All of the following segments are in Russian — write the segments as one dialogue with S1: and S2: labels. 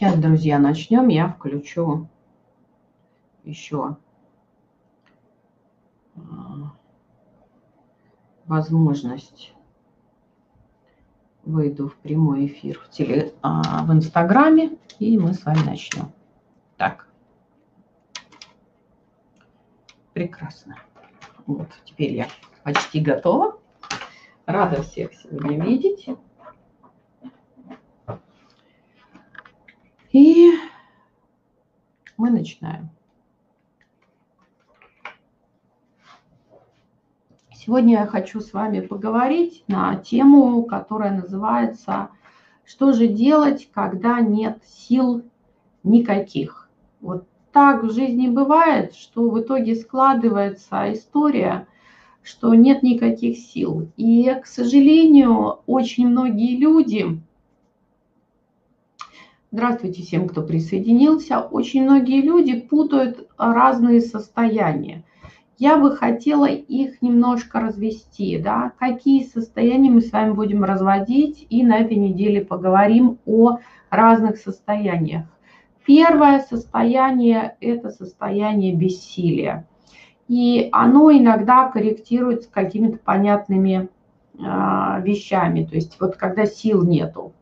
S1: Сейчас, друзья, начнем. Я включу еще а, возможность выйду в прямой эфир в, теле, а, в Инстаграме, и мы с вами начнем. Так. Прекрасно. Вот, теперь я почти готова. Рада всех сегодня видеть. И мы начинаем. Сегодня я хочу с вами поговорить на тему, которая называется «Что же делать, когда нет сил никаких?» Вот так в жизни бывает, что в итоге складывается история, что нет никаких сил. И, к сожалению, очень многие люди, здравствуйте всем, кто присоединился, очень многие люди путают разные состояния я бы хотела их немножко развести, да, какие состояния мы с вами будем разводить, и на этой неделе поговорим о разных состояниях. Первое состояние – это состояние бессилия. И оно иногда корректируется какими-то понятными э, вещами, то есть вот когда сил нету.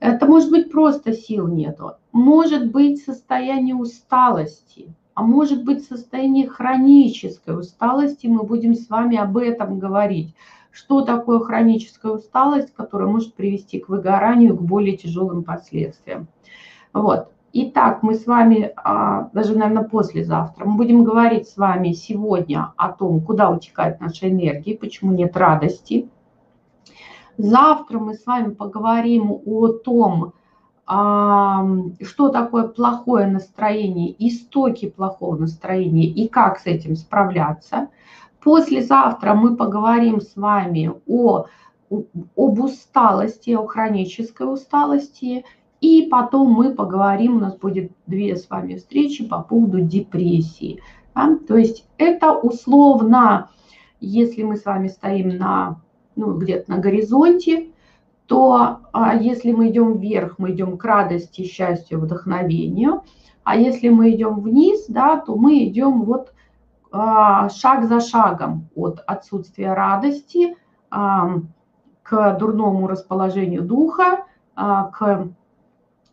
S1: Это может быть просто сил нету, может быть состояние усталости – а может быть состояние хронической усталости. Мы будем с вами об этом говорить. Что такое хроническая усталость, которая может привести к выгоранию, к более тяжелым последствиям. Вот. Итак, мы с вами, а, даже, наверное, послезавтра, мы будем говорить с вами сегодня о том, куда утекает наша энергия, почему нет радости. Завтра мы с вами поговорим о том, что такое плохое настроение, истоки плохого настроения и как с этим справляться. Послезавтра мы поговорим с вами о, об усталости, о хронической усталости. И потом мы поговорим, у нас будет две с вами встречи по поводу депрессии. Да? То есть это условно, если мы с вами стоим на, ну, где-то на горизонте, то а, если мы идем вверх, мы идем к радости, счастью, вдохновению, а если мы идем вниз, да, то мы идем вот а, шаг за шагом от отсутствия радости а, к дурному расположению духа, а, к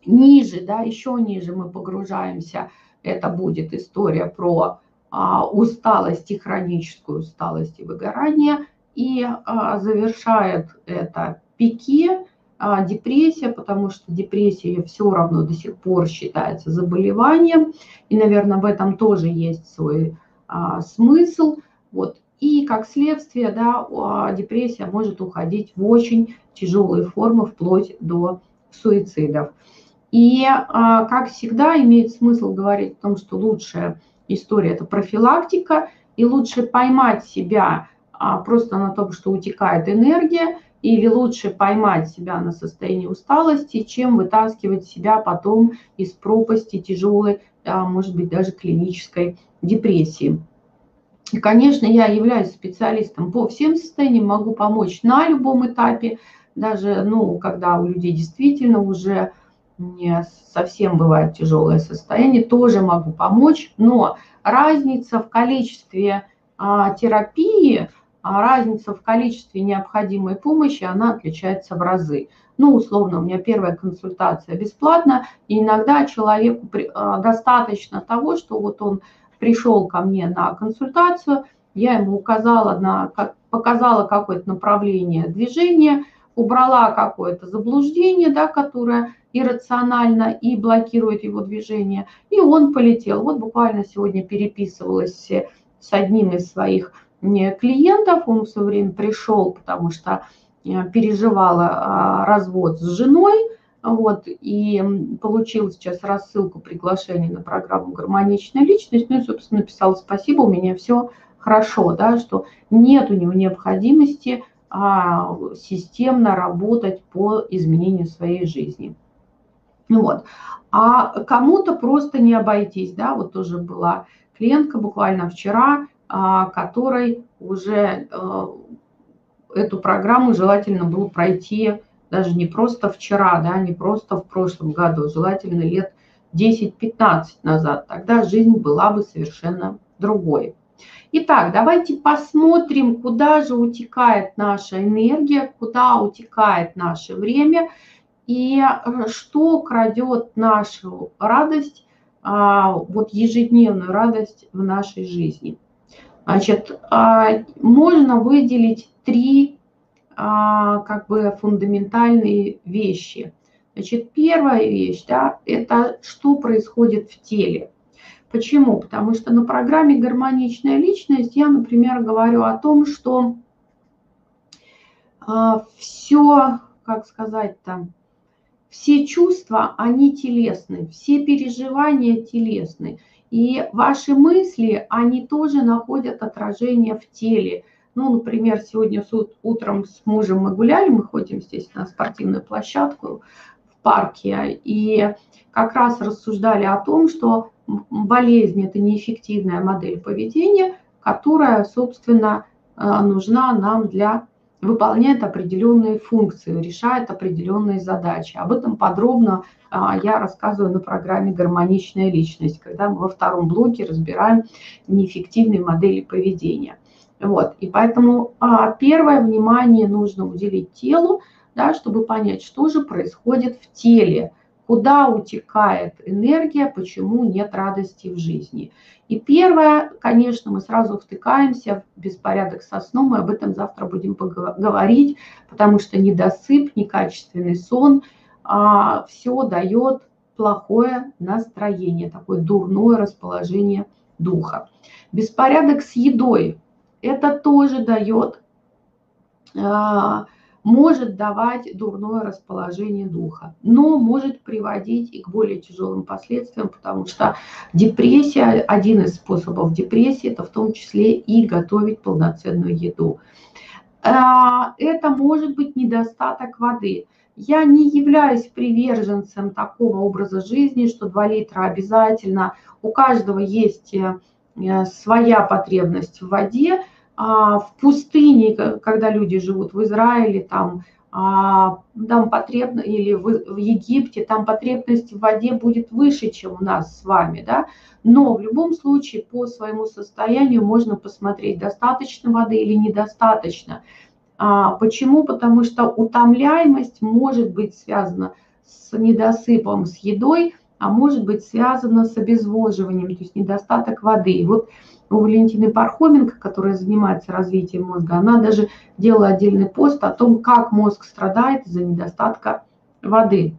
S1: ниже, да, еще ниже мы погружаемся. Это будет история про а, усталость и хроническую усталость и выгорание. И а, завершает это пике а, депрессия, потому что депрессия все равно до сих пор считается заболеванием, и, наверное, в этом тоже есть свой а, смысл. Вот. И как следствие, да, депрессия может уходить в очень тяжелые формы, вплоть до суицидов. И, а, как всегда, имеет смысл говорить о том, что лучшая история – это профилактика, и лучше поймать себя просто на том, что утекает энергия – или лучше поймать себя на состоянии усталости, чем вытаскивать себя потом из пропасти тяжелой, а может быть даже клинической депрессии. И, конечно, я являюсь специалистом по всем состояниям, могу помочь на любом этапе, даже, ну, когда у людей действительно уже не совсем бывает тяжелое состояние, тоже могу помочь, но разница в количестве а, терапии а разница в количестве необходимой помощи, она отличается в разы. Ну, условно, у меня первая консультация бесплатна, и иногда человеку а, достаточно того, что вот он пришел ко мне на консультацию, я ему указала на, показала какое-то направление движения, убрала какое-то заблуждение, да, которое иррационально и блокирует его движение, и он полетел. Вот буквально сегодня переписывалась с одним из своих клиентов, он все время пришел, потому что э, переживала а, развод с женой, вот, и получил сейчас рассылку приглашения на программу «Гармоничная личность», ну и, собственно, написал «Спасибо, у меня все хорошо», да, что нет у него необходимости а, системно работать по изменению своей жизни. Вот. А кому-то просто не обойтись, да, вот тоже была клиентка буквально вчера, а, которой уже э, эту программу желательно было пройти даже не просто вчера, да, не просто в прошлом году, желательно лет 10-15 назад. Тогда жизнь была бы совершенно другой. Итак, давайте посмотрим, куда же утекает наша энергия, куда утекает наше время и э, что крадет нашу радость, а, вот ежедневную радость в нашей жизни. Значит, а, можно выделить три а, как бы фундаментальные вещи. Значит, первая вещь, да, это что происходит в теле. Почему? Потому что на программе «Гармоничная личность» я, например, говорю о том, что а, все, как сказать там, все чувства, они телесны, все переживания телесны. И ваши мысли, они тоже находят отражение в теле. Ну, например, сегодня с утром с мужем мы гуляли, мы ходим здесь на спортивную площадку в парке, и как раз рассуждали о том, что болезнь – это неэффективная модель поведения, которая, собственно, э, нужна нам для выполняет определенные функции, решает определенные задачи. Об этом подробно а, я рассказываю на программе «Гармоничная личность», когда мы во втором блоке разбираем неэффективные модели поведения. Вот, и поэтому а, первое внимание нужно уделить телу, да, чтобы понять, что же происходит в теле, куда утекает энергия, почему нет радости в жизни. И первое, конечно, мы сразу втыкаемся в беспорядок со сном, мы об этом завтра будем говорить, потому что недосып, некачественный сон, а, все дает плохое настроение, такое дурное расположение духа. Беспорядок с едой, это тоже дает а, может давать дурное расположение духа, но может приводить и к более тяжелым последствиям, потому что депрессия, один из способов депрессии, это в том числе и готовить полноценную еду. А, это может быть недостаток воды. Я не являюсь приверженцем такого образа жизни, что 2 литра обязательно. У каждого есть э, своя потребность в воде, в пустыне, когда люди живут в Израиле, там, а, там потребно, или в, Египте, там потребность в воде будет выше, чем у нас с вами, да, но в любом случае по своему состоянию можно посмотреть, достаточно воды или недостаточно. А, почему? Потому что утомляемость может быть связана с недосыпом, с едой, а может быть связана с обезвоживанием, то есть недостаток воды. И вот у Валентины Пархоменко, которая занимается развитием мозга, она даже делала отдельный пост о том, как мозг страдает из-за недостатка воды.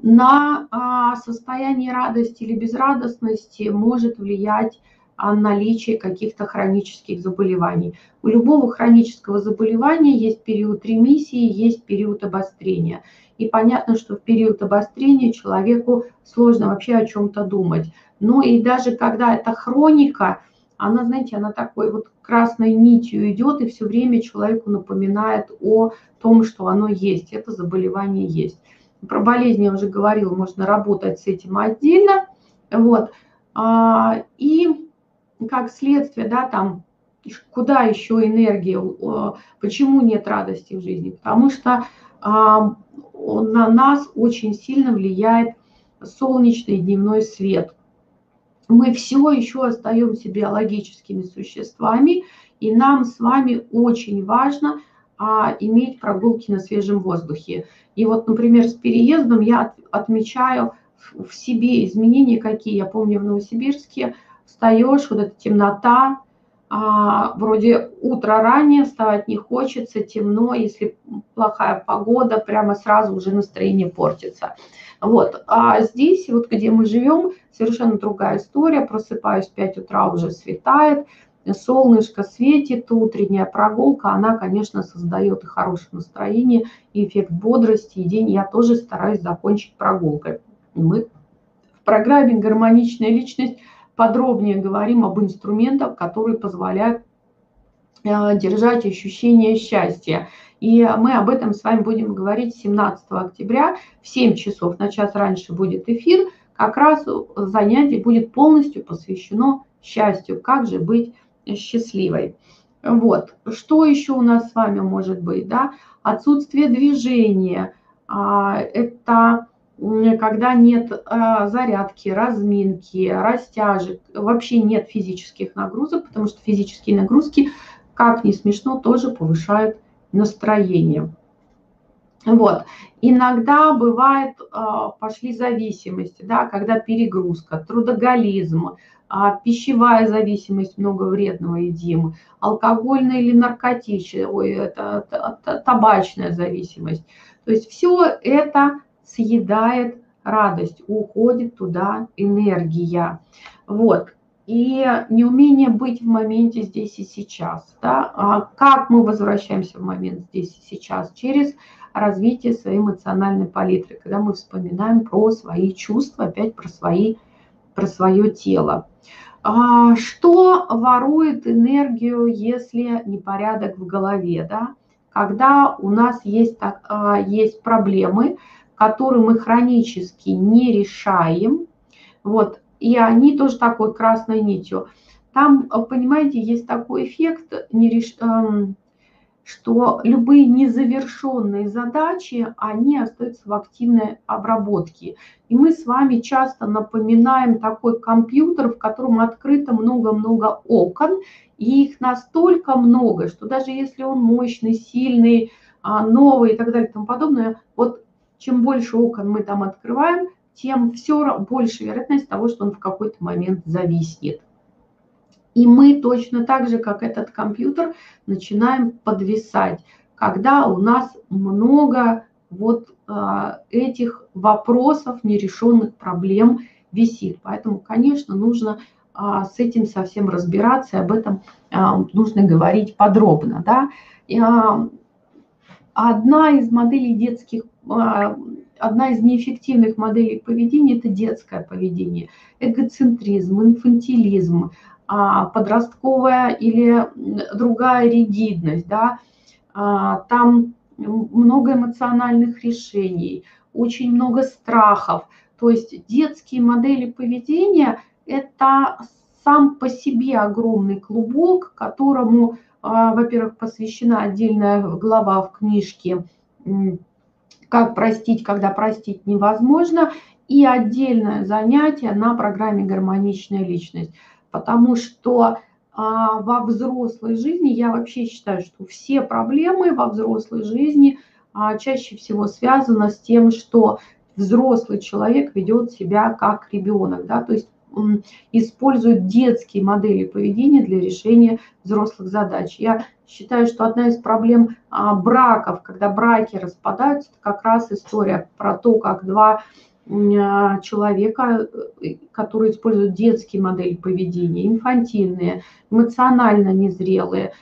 S1: На а, состояние радости или безрадостности может влиять а, наличие каких-то хронических заболеваний. У любого хронического заболевания есть период ремиссии, есть период обострения. И понятно, что в период обострения человеку сложно вообще о чем-то думать. Ну и даже когда это хроника, она, знаете, она такой вот красной нитью идет и все время человеку напоминает о том, что оно есть, это заболевание есть. Про болезнь я уже говорила, можно работать с этим отдельно. Вот. А, и как следствие, да, там, куда еще энергия, почему нет радости в жизни? Потому что на нас очень сильно влияет солнечный дневной свет мы все еще остаемся биологическими существами, и нам с вами очень важно а, иметь прогулки на свежем воздухе. И вот, например, с переездом я отмечаю в, в себе изменения какие. Я помню в Новосибирске встаешь, вот эта темнота, а, вроде утро ранее, вставать не хочется, темно, если плохая погода, прямо сразу уже настроение портится. Вот. А здесь, вот где мы живем, совершенно другая история. Просыпаюсь в 5 утра, уже светает, солнышко светит, утренняя прогулка, она, конечно, создает и хорошее настроение, и эффект бодрости, и день я тоже стараюсь закончить прогулкой. Мы в программе «Гармоничная личность» подробнее говорим об инструментах, которые позволяют э, держать ощущение счастья. И мы об этом с вами будем говорить 17 октября в 7 часов. На час раньше будет эфир. Как раз занятие будет полностью посвящено счастью. Как же быть счастливой? Вот. Что еще у нас с вами может быть? Да? Отсутствие движения. А, это когда нет а, зарядки, разминки, растяжек, вообще нет физических нагрузок, потому что физические нагрузки, как ни смешно, тоже повышают настроение. Вот. Иногда бывает, а, пошли зависимости, да, когда перегрузка, трудоголизм, а, пищевая зависимость, много вредного едим, алкогольная или наркотическая, ой, это, табачная зависимость. То есть все это съедает радость, уходит туда энергия. Вот. И неумение быть в моменте здесь и сейчас. Да? А как мы возвращаемся в момент здесь и сейчас? Через развитие своей эмоциональной палитры, когда мы вспоминаем про свои чувства, опять про, свои, про свое тело. А что ворует энергию, если непорядок в голове? Да? Когда у нас есть, так, а, есть проблемы, которые мы хронически не решаем, вот, и они тоже такой красной нитью. Там, понимаете, есть такой эффект. Эм, что любые незавершенные задачи, они остаются в активной обработке. И мы с вами часто напоминаем такой компьютер, в котором открыто много-много окон, и их настолько много, что даже если он мощный, сильный, а, новый и так далее и тому подобное, вот чем больше окон мы там открываем, тем все больше вероятность того, что он в какой-то момент зависнет. И мы точно так же, как этот компьютер, начинаем подвисать, когда у нас много вот а, этих вопросов, нерешенных проблем висит. Поэтому, конечно, нужно а, с этим совсем разбираться, и об этом а, нужно говорить подробно. Да? Одна из моделей детских, одна из неэффективных моделей поведения – это детское поведение. Эгоцентризм, инфантилизм, подростковая или другая ригидность. Да? Там много эмоциональных решений, очень много страхов. То есть детские модели поведения – это сам по себе огромный клубок, которому, а, во-первых, посвящена отдельная глава в книжке «Как простить, когда простить невозможно», и отдельное занятие на программе «Гармоничная личность». Потому что а, во взрослой жизни, я вообще считаю, что все проблемы во взрослой жизни а, чаще всего связаны с тем, что взрослый человек ведет себя как ребенок, да, то есть используют детские модели поведения для решения взрослых задач. Я считаю, что одна из проблем а, браков, когда браки распадаются, это как раз история про то, как два а, человека, э, которые используют детские модели поведения, инфантильные, эмоционально незрелые,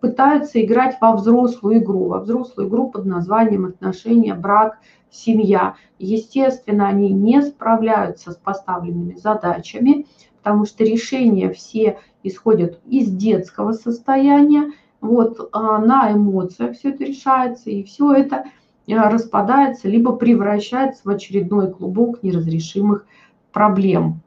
S1: пытаются играть во взрослую игру, во взрослую игру под названием отношения, брак, семья. Естественно, они не справляются с поставленными задачами, потому что решения все исходят из детского состояния, вот а, на эмоциях все это решается, и все это – распадается, либо превращается в очередной клубок неразрешимых проблем.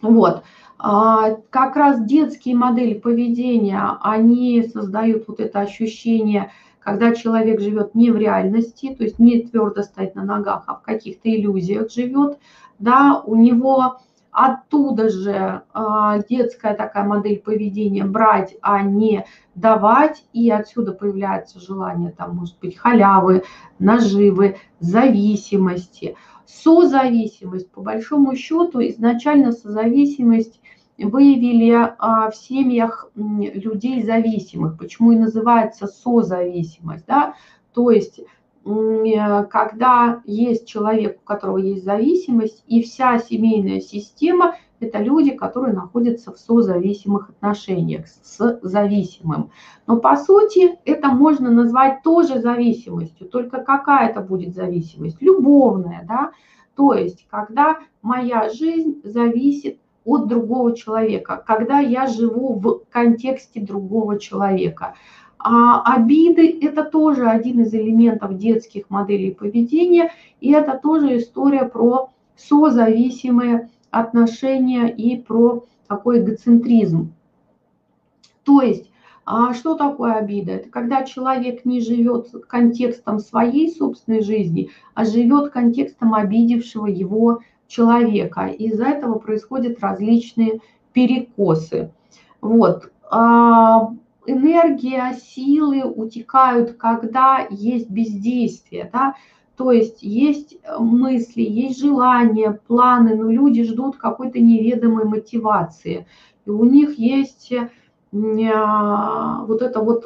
S1: Вот. А, как раз детские модели поведения, они создают вот это ощущение, когда человек живет не в реальности, то есть не твердо стоит на ногах, а в каких-то иллюзиях живет, да, у него Оттуда же а, детская такая модель поведения брать, а не давать. И отсюда появляется желание, там, может быть, халявы, наживы, зависимости. Созависимость, по большому счету, изначально созависимость выявили а, в семьях людей зависимых. Почему и называется созависимость, да? То есть когда есть человек, у которого есть зависимость, и вся семейная система – это люди, которые находятся в созависимых отношениях с зависимым. Но по сути это можно назвать тоже зависимостью, только какая это будет зависимость? Любовная, да? То есть, когда моя жизнь зависит от другого человека, когда я живу в контексте другого человека – а обиды – это тоже один из элементов детских моделей поведения, и это тоже история про созависимые отношения и про такой эгоцентризм. То есть А что такое обида? Это когда человек не живет контекстом своей собственной жизни, а живет контекстом обидевшего его человека. Из-за этого происходят различные перекосы. Вот. А, энергия, силы утекают, когда есть бездействие, да, то есть есть мысли, есть желания, планы, но люди ждут какой-то неведомой мотивации. И у них есть а, вот это вот,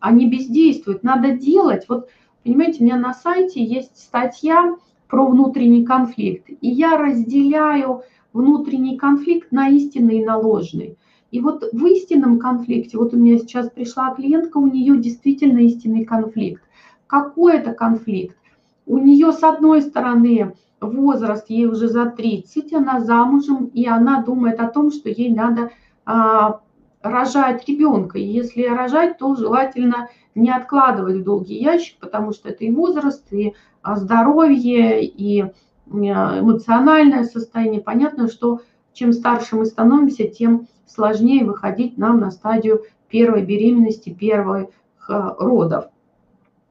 S1: они бездействуют, надо делать. Вот, понимаете, у меня на сайте есть статья про внутренний конфликт, и я разделяю внутренний конфликт на истинный и на ложный. И вот в истинном конфликте, вот у меня сейчас пришла клиентка, у нее действительно истинный конфликт. Какой это конфликт? У нее с одной стороны возраст, ей уже за 30, она замужем, и она думает о том, что ей надо а, рожать ребенка. И если рожать, то желательно не откладывать в долгий ящик, потому что это и возраст, и здоровье, и а, эмоциональное состояние. Понятно, что чем старше мы становимся, тем сложнее выходить нам на стадию первой беременности, первых родов.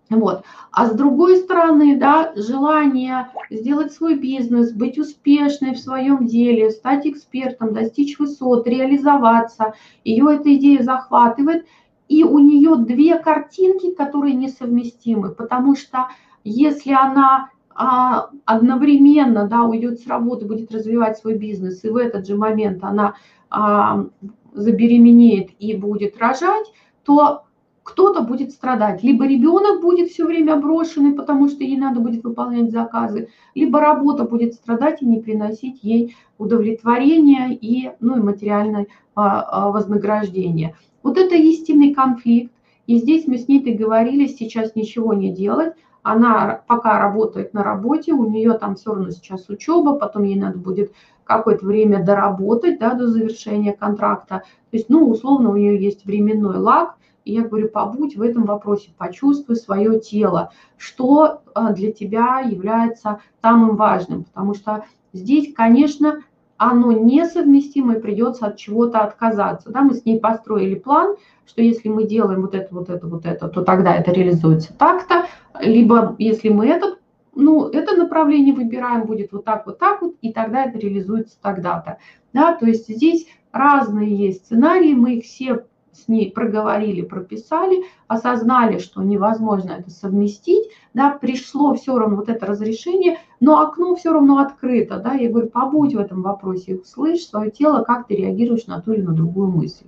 S1: Вот. А с другой стороны, да, желание сделать свой бизнес, быть успешной в своем деле, стать экспертом, достичь высот, реализоваться, ее эта идея захватывает, и у нее две картинки, которые несовместимы, потому что если она а, одновременно да, уйдет с работы, будет развивать свой бизнес, и в этот же момент она а, забеременеет и будет рожать, то кто-то будет страдать. Либо ребенок будет все время брошенный, потому что ей надо будет выполнять заказы, либо работа будет страдать и не приносить ей удовлетворения и, ну, и материальное а, а, вознаграждение. Вот это истинный конфликт. И здесь мы с ней договорились сейчас ничего не делать. Она пока работает на работе, у нее там все равно сейчас учеба, потом ей надо будет какое-то время доработать да, до завершения контракта. То есть, ну, условно, у нее есть временной лаг, и я говорю, побудь в этом вопросе, почувствуй свое тело, что а, для тебя является самым важным. Потому что здесь, конечно, оно несовместимо и придется от чего-то отказаться. Да, мы с ней построили план, что если мы делаем вот это, вот это, вот это, то тогда это реализуется так-то. Либо если мы этот ну, это направление выбираем, будет вот так, вот так вот, и тогда это реализуется тогда-то. Да, то есть здесь разные есть сценарии, мы их все с ней проговорили, прописали, осознали, что невозможно это совместить, да, пришло все равно вот это разрешение, но окно все равно открыто, да, я говорю, побудь в этом вопросе, услышь свое тело, как ты реагируешь на ту или на другую мысль.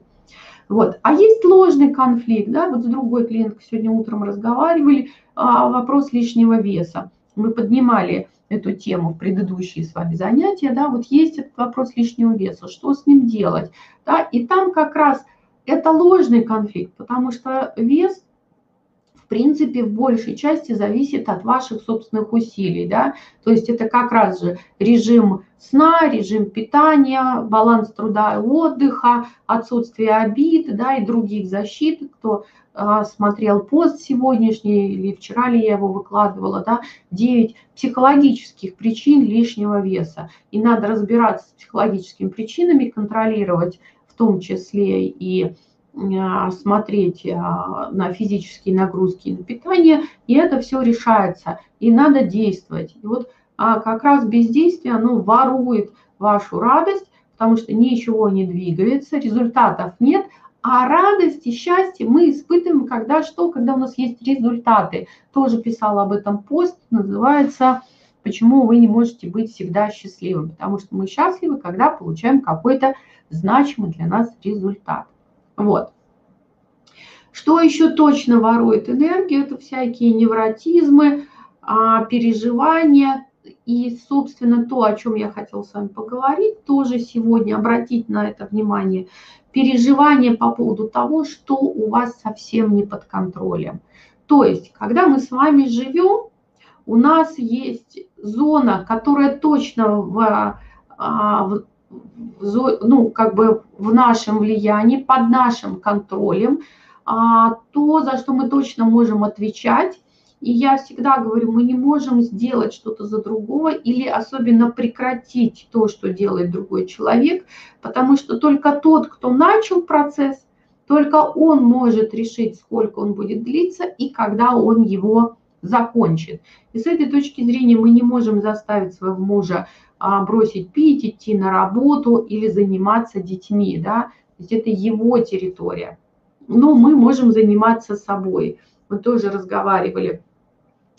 S1: Вот. А есть ложный конфликт, да, вот с другой клиенткой сегодня утром разговаривали, а, вопрос лишнего веса. Мы поднимали эту тему в предыдущие с вами занятия, да, вот есть этот вопрос лишнего веса, что с ним делать, да, и там как раз это ложный конфликт, потому что вес в принципе, в большей части зависит от ваших собственных усилий, да, то есть это как раз же режим сна, режим питания, баланс труда и отдыха, отсутствие обид, да, и других защит, кто а, смотрел пост сегодняшний или вчера ли я его выкладывала, да, 9 психологических причин лишнего веса. И надо разбираться с психологическими причинами, контролировать том числе и а, смотреть а, на физические нагрузки и на питание, и это все решается, и надо действовать. И вот а, как раз бездействие, оно ворует вашу радость, потому что ничего не двигается, результатов нет, а радость и счастье мы испытываем, когда что, когда у нас есть результаты. Тоже писала об этом пост, называется «Почему вы не можете быть всегда счастливым?» Потому что мы счастливы, когда получаем какой-то значимый для нас результат. Вот. Что еще точно ворует энергию? Это всякие невротизмы, а, переживания. И, собственно, то, о чем я хотела с вами поговорить, тоже сегодня обратить на это внимание. Переживания по поводу того, что у вас совсем не под контролем. То есть, когда мы с вами живем, у нас есть зона, которая точно в, а, в ну, как бы в нашем влиянии, под нашим контролем, а, то, за что мы точно можем отвечать. И я всегда говорю, мы не можем сделать что-то за другого или особенно прекратить то, что делает другой человек, потому что только тот, кто начал процесс, Только он может решить, сколько он будет длиться и когда он его закончит. И с этой точки зрения мы не можем заставить своего мужа а, бросить пить, идти на работу или заниматься детьми, да, то есть это его территория. Но мы можем заниматься собой. Мы тоже разговаривали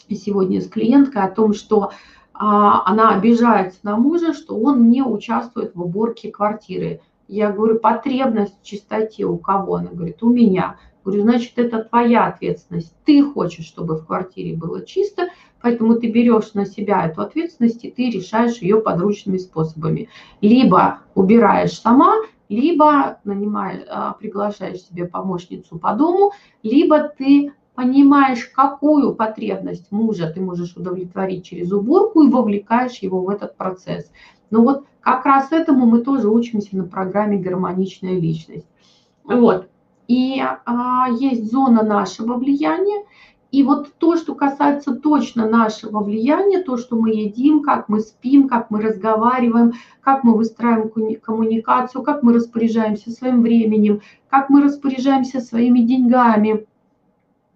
S1: сегодня с клиенткой о том, что а, она обижается на мужа, что он не участвует в уборке квартиры. Я говорю, потребность в чистоте у кого? Она говорит, у меня. Говорю, значит, это твоя ответственность. Ты хочешь, чтобы в квартире было чисто, поэтому ты берешь на себя эту ответственность, и ты решаешь ее подручными способами. Либо убираешь сама, либо нанимаешь, а, приглашаешь себе помощницу по дому, либо ты понимаешь, какую потребность мужа ты можешь удовлетворить через уборку и вовлекаешь его в этот процесс. Но вот как раз этому мы тоже учимся на программе «Гармоничная личность». Вот. И а, есть зона нашего влияния. И вот то, что касается точно нашего влияния, то, что мы едим, как мы спим, как мы разговариваем, как мы выстраиваем коммуникацию, как мы распоряжаемся своим временем, как мы распоряжаемся своими деньгами.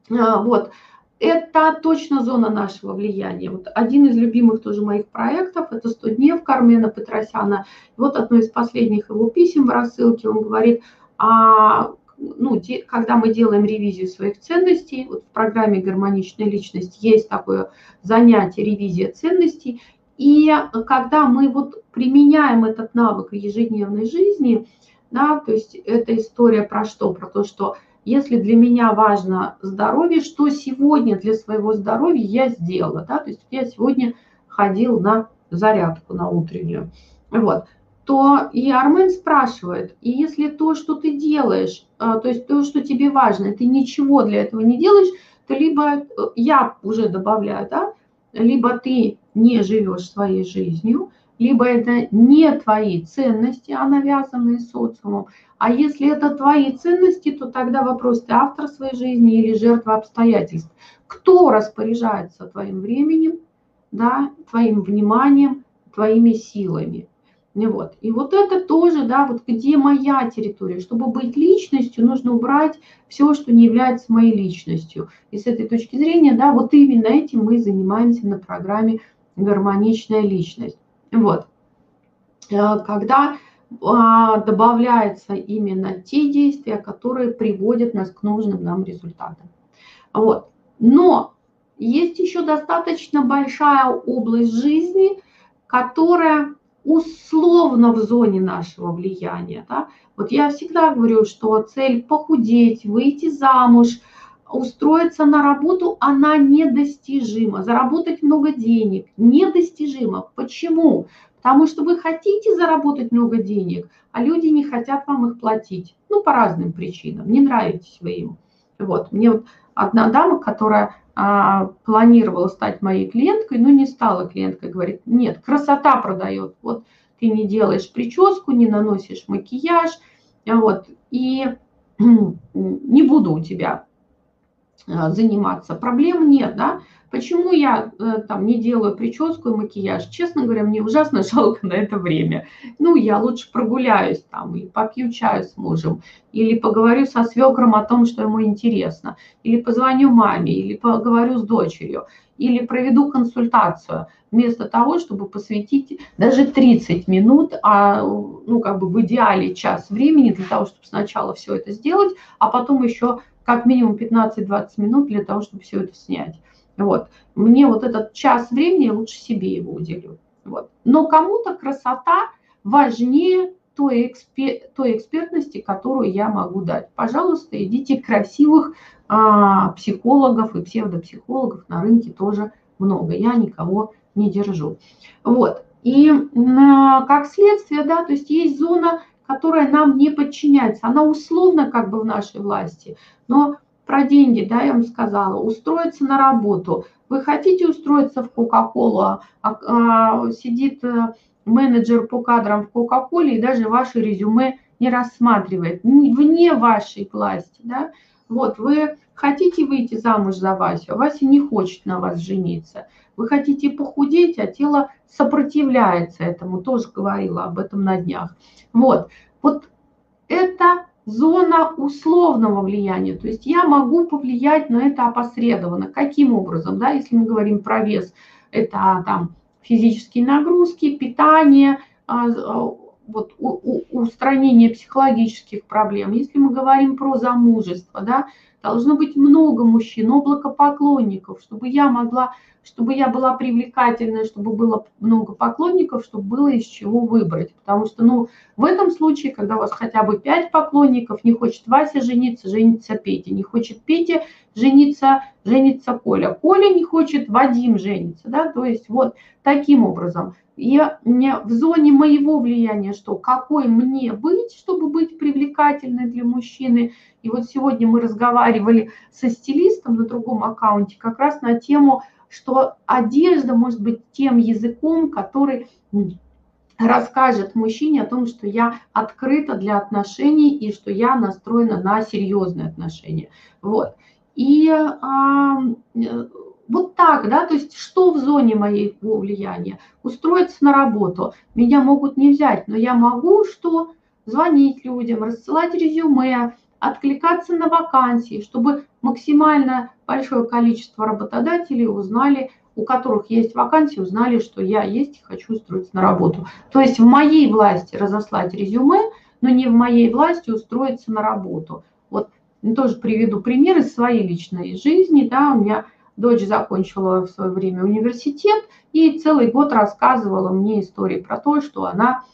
S1: А, вот. Это точно зона нашего влияния. Вот один из любимых тоже моих проектов – это «100 дней Кармена Петросяна». Вот одно из последних его писем в рассылке, он говорит, а ну, когда мы делаем ревизию своих ценностей, вот в программе «Гармоничная личность» есть такое занятие «Ревизия ценностей», и когда мы вот применяем этот навык в ежедневной жизни, да, то есть эта история про что? Про то, что если для меня важно здоровье, что сегодня для своего здоровья я сделала, да, то есть я сегодня ходил на зарядку на утреннюю, вот, то и Армен спрашивает, и если то, что ты делаешь, а, то есть то, что тебе важно, ты ничего для этого не делаешь, то либо э, я уже добавляю, да, либо ты не живешь своей жизнью, либо это не твои ценности, а навязанные социумом. А если это твои ценности, то тогда вопрос, ты автор своей жизни или жертва обстоятельств. Кто распоряжается твоим временем, да, твоим вниманием, твоими силами? Вот. И вот это тоже, да, вот где моя территория. Чтобы быть личностью, нужно убрать все, что не является моей личностью. И с этой точки зрения, да, вот именно этим мы занимаемся на программе «Гармоничная личность». Вот. Э, когда а, добавляются именно те действия, которые приводят нас к нужным нам результатам. Вот. Но есть еще достаточно большая область жизни, которая условно в зоне нашего влияния. Да? Вот я всегда говорю, что цель похудеть, выйти замуж, устроиться на работу, она недостижима. Заработать много денег недостижимо. Почему? Потому что вы хотите заработать много денег, а люди не хотят вам их платить. Ну, по разным причинам. Не нравитесь вы им. Вот. Мне вот одна дама, которая а, планировала стать моей клиенткой, но не стала клиенткой, говорит, нет, красота продает. Вот ты не делаешь прическу, не наносишь макияж, вот, и не буду у тебя а, заниматься. Проблем нет, да. Почему я э, там не делаю прическу и макияж? Честно говоря, мне ужасно жалко на это время. Ну, я лучше прогуляюсь там, или попью чаю с мужем, или поговорю со свекром о том, что ему интересно, или позвоню маме, или поговорю с дочерью, или проведу консультацию, вместо того, чтобы посвятить даже 30 минут, а, ну, как бы в идеале час времени для того, чтобы сначала все это сделать, а потом еще как минимум 15-20 минут для того, чтобы все это снять. Вот. Мне вот этот час времени лучше себе его уделю. Вот. Но кому-то красота важнее той, экспер, той экспертности, которую я могу дать. Пожалуйста, идите красивых а, психологов и псевдопсихологов на рынке тоже много. Я никого не держу. Вот. И а, как следствие, да, то есть есть зона, которая нам не подчиняется. Она условно как бы в нашей власти, но про деньги, да, я вам сказала, устроиться на работу. Вы хотите устроиться в Кока-Колу, а, а, сидит э, менеджер по кадрам в Кока-Коле и даже ваше резюме не рассматривает, вне вашей власти, да. Вот, вы хотите выйти замуж за Васю, а Вася не хочет на вас жениться. Вы хотите похудеть, а тело сопротивляется этому, тоже говорила об этом на днях. Вот, вот это зона условного влияния, то есть я могу повлиять на это опосредованно. Каким образом, да, если мы говорим про вес, это там физические нагрузки, питание, а, а, вот, устранение психологических проблем. Если мы говорим про замужество, да, должно быть много мужчин, облако поклонников, чтобы я могла чтобы я была привлекательной, чтобы было много поклонников, чтобы было из чего выбрать. Потому что, ну, в этом случае, когда у вас хотя бы пять поклонников, не хочет Вася жениться, женится Петя, не хочет Петя жениться, женится Коля. Коля не хочет, Вадим женится, да, то есть вот таким образом. И в зоне моего влияния, что какой мне быть, чтобы быть привлекательной для мужчины. И вот сегодня мы разговаривали со стилистом на другом аккаунте как раз на тему что одежда может быть тем языком, который расскажет мужчине о том, что я открыта для отношений и что я настроена на серьезные отношения. Вот. И а, вот так, да, то есть что в зоне моего влияния? Устроиться на работу. Меня могут не взять, но я могу что? Звонить людям, рассылать резюме, откликаться на вакансии, чтобы максимально большое количество работодателей узнали, у которых есть вакансии, узнали, что я есть и хочу устроиться на работу. То есть в моей власти разослать резюме, но не в моей власти устроиться на работу. Вот тоже приведу пример из своей личной жизни. Да, у меня дочь закончила в свое время университет и целый год рассказывала мне истории про то, что она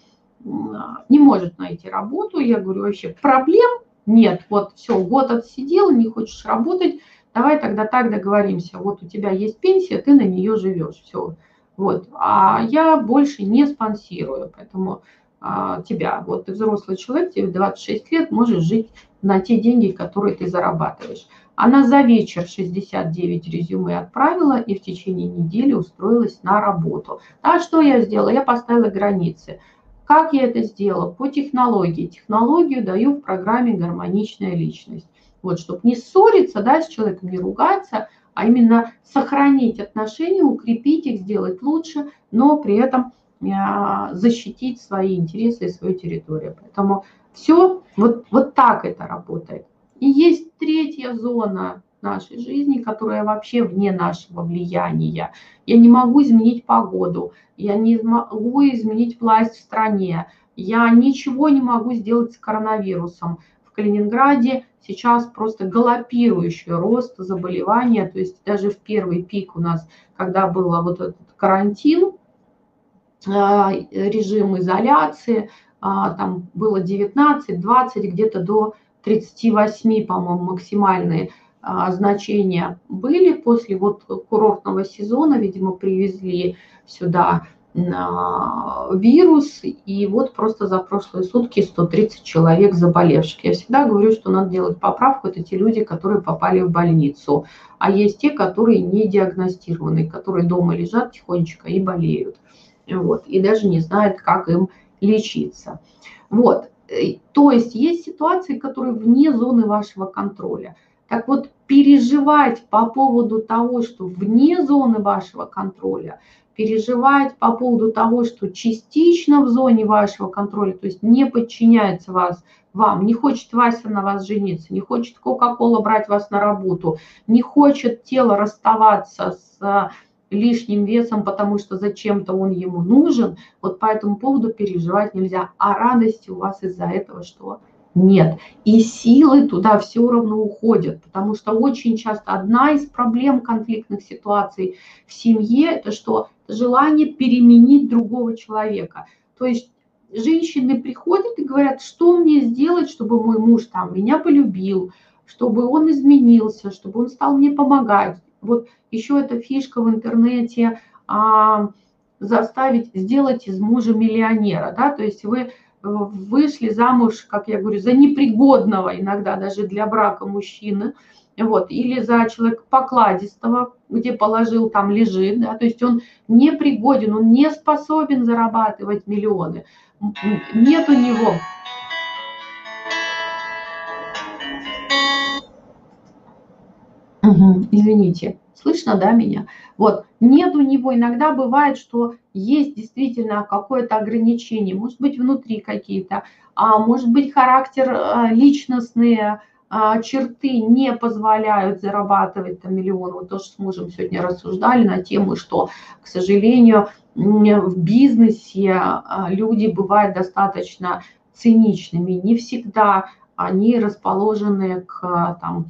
S1: не может найти работу. Я говорю, вообще проблем нет, вот все, год отсидел, не хочешь работать, давай тогда так договоримся, вот у тебя есть пенсия, ты на нее живешь, все. Вот. А я больше не спонсирую, поэтому а, тебя, вот ты взрослый человек, тебе 26 лет, можешь жить на те деньги, которые ты зарабатываешь. Она за вечер 69 резюме отправила и в течение недели устроилась на работу. А что я сделала? Я поставила границы. Как я это сделала? По технологии. Технологию даю в программе «Гармоничная личность». Вот, чтобы не ссориться да, с человеком, не ругаться, а именно сохранить отношения, укрепить их, сделать лучше, но при этом а, защитить свои интересы и свою территорию. Поэтому все вот, вот так это работает. И есть третья зона нашей жизни, которая вообще вне нашего влияния. Я не могу изменить погоду, я не могу изменить власть в стране, я ничего не могу сделать с коронавирусом. В Калининграде сейчас просто галопирующий рост заболевания, то есть даже в первый пик у нас, когда был вот этот карантин, а, режим изоляции, а, там было 19, 20, где-то до 38, по-моему, максимальные а, значения были. После вот курортного сезона, видимо, привезли сюда а, вирус, и вот просто за прошлые сутки 130 человек заболевших. Я всегда говорю, что надо делать поправку, это те люди, которые попали в больницу, а есть те, которые не диагностированы, которые дома лежат тихонечко и болеют, вот, и даже не знают, как им лечиться. Вот, то есть есть ситуации, которые вне зоны вашего контроля – так вот, переживать по поводу того, что вне зоны вашего контроля, переживать по поводу того, что частично в зоне вашего контроля, то есть не подчиняется вас, вам, не хочет Вася на вас жениться, не хочет Кока-Кола брать вас на работу, не хочет тело расставаться с лишним весом, потому что зачем-то он ему нужен, вот по этому поводу переживать нельзя. А радости у вас из-за этого что? Нет. И силы туда все равно уходят, потому что очень часто одна из проблем конфликтных ситуаций в семье – это что? Желание переменить другого человека. То есть женщины приходят и говорят, что мне сделать, чтобы мой муж там меня полюбил, чтобы он изменился, чтобы он стал мне помогать. Вот еще эта фишка в интернете а, заставить сделать из мужа миллионера, да, то есть вы вышли замуж, как я говорю, за непригодного иногда даже для брака мужчины, вот, или за человека покладистого, где положил, там лежит, да, то есть он непригоден, он не способен зарабатывать миллионы, нет у него. Извините, слышно, да, меня? Вот, нет у него, иногда бывает, что есть действительно какое-то ограничение, может быть, внутри какие-то, а может быть, характер э, личностные, а, черты не позволяют зарабатывать там миллион. Вот тоже с мужем сегодня рассуждали на тему, что, к сожалению, в бизнесе а, люди бывают достаточно циничными. Не всегда они расположены к там,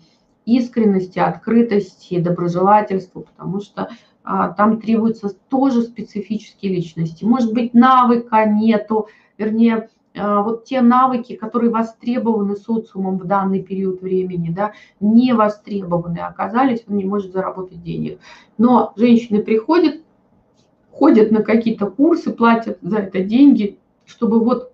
S1: искренности, открытости, доброжелательству, потому что а, там требуются тоже специфические личности. Может быть, навыка нету, вернее, а, вот те навыки, которые востребованы социумом в данный период времени, да, не востребованы оказались, он не может заработать денег. Но женщины приходят, ходят на какие-то курсы, платят за это деньги, чтобы вот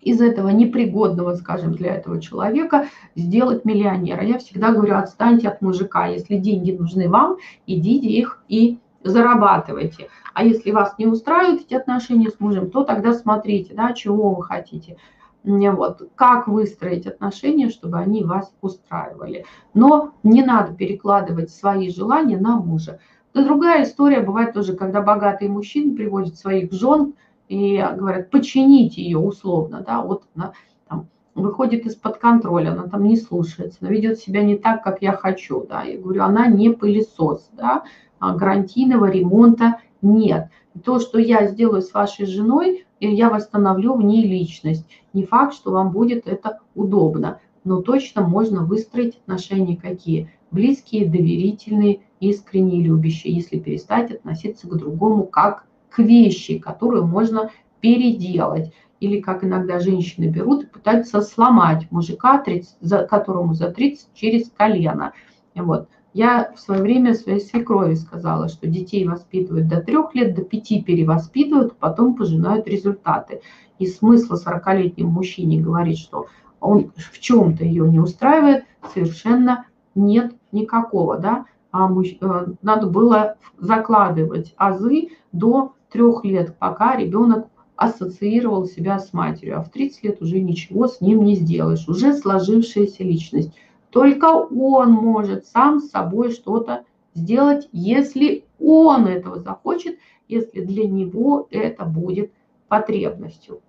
S1: из этого непригодного, скажем, для этого человека сделать миллионера. Я всегда говорю, отстаньте от мужика. Если деньги нужны вам, идите их и зарабатывайте. А если вас не устраивают эти отношения с мужем, то тогда смотрите, да, чего вы хотите. Вот, как выстроить отношения, чтобы они вас устраивали. Но не надо перекладывать свои желания на мужа. Но другая история бывает тоже, когда богатые мужчины приводят своих жен и говорят, почините ее условно, да, вот она там, выходит из-под контроля, она там не слушается, она ведет себя не так, как я хочу, да, я говорю, она не пылесос, да, а гарантийного ремонта нет. То, что я сделаю с вашей женой, я восстановлю в ней личность. Не факт, что вам будет это удобно, но точно можно выстроить отношения какие? Близкие, доверительные, искренние, любящие, если перестать относиться к другому как к вещи, которую можно переделать. Или как иногда женщины берут и пытаются сломать мужика, 30, за, которому за 30 через колено. Вот. Я в свое время своей свекрови сказала, что детей воспитывают до трех лет, до пяти перевоспитывают, потом пожинают результаты. И смысла 40-летнему мужчине говорить, что он в чем-то ее не устраивает, совершенно нет никакого. Да? А. Э, надо было закладывать азы до трех лет, пока ребенок ассоциировал себя с матерью, а в 30 лет уже ничего с ним не сделаешь, уже сложившаяся личность. Только он может сам с собой что-то сделать, если он этого захочет, если для него это будет потребностью.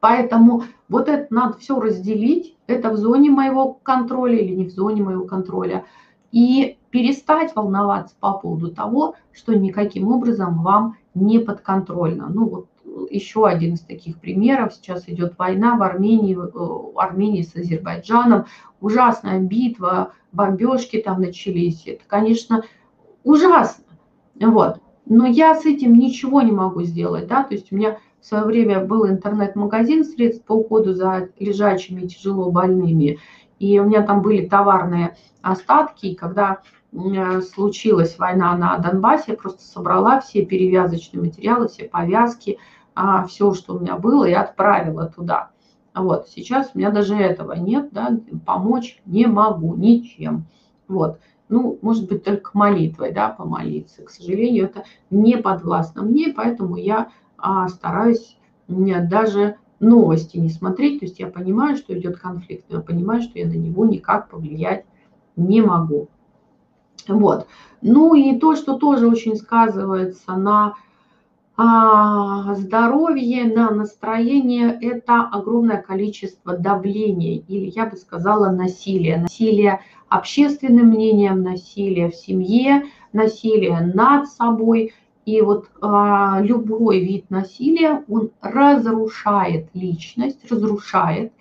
S1: Поэтому вот это надо все разделить, это в зоне моего контроля или не в зоне моего контроля, и перестать волноваться по поводу того, что никаким образом вам не подконтрольно. Ну вот еще один из таких примеров. Сейчас идет война в Армении, в э, Армении с Азербайджаном. Ужасная битва, бомбежки там начались. Это, конечно, ужасно. Вот. Но я с этим ничего не могу сделать. Да? То есть у меня в свое время был интернет-магазин средств по уходу за лежачими тяжело больными. И у меня там были товарные остатки. И когда Э, случилась война на Донбассе, я просто собрала все перевязочные материалы, все повязки, а, все, что у меня было, и отправила туда. Вот, сейчас у меня даже этого нет, да, помочь не могу ничем. Вот, ну, может быть, только молитвой, да, помолиться. К сожалению, это не подвластно мне, поэтому я а, стараюсь даже новости не смотреть. То есть я понимаю, что идет конфликт, но я понимаю, что я на него никак повлиять не могу. Вот. Ну и то, что тоже очень сказывается на а, здоровье, на настроение, это огромное количество давления, или я бы сказала насилия. Насилие общественным мнением, насилие в семье, насилие над собой. И вот а, любой вид насилия, он разрушает личность, разрушает,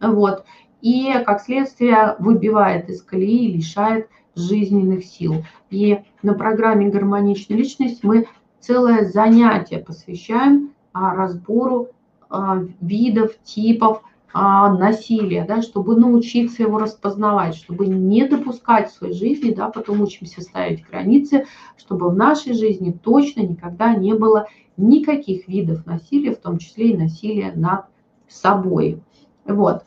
S1: вот, и как следствие выбивает из колеи, лишает жизненных сил. И на программе «Гармоничная личность» мы целое занятие посвящаем а, разбору а, видов, типов а, насилия, да, чтобы научиться его распознавать, чтобы не допускать в своей жизни, да, потом учимся ставить границы, чтобы в нашей жизни точно никогда не было никаких видов насилия, в том числе и насилия над собой. Вот.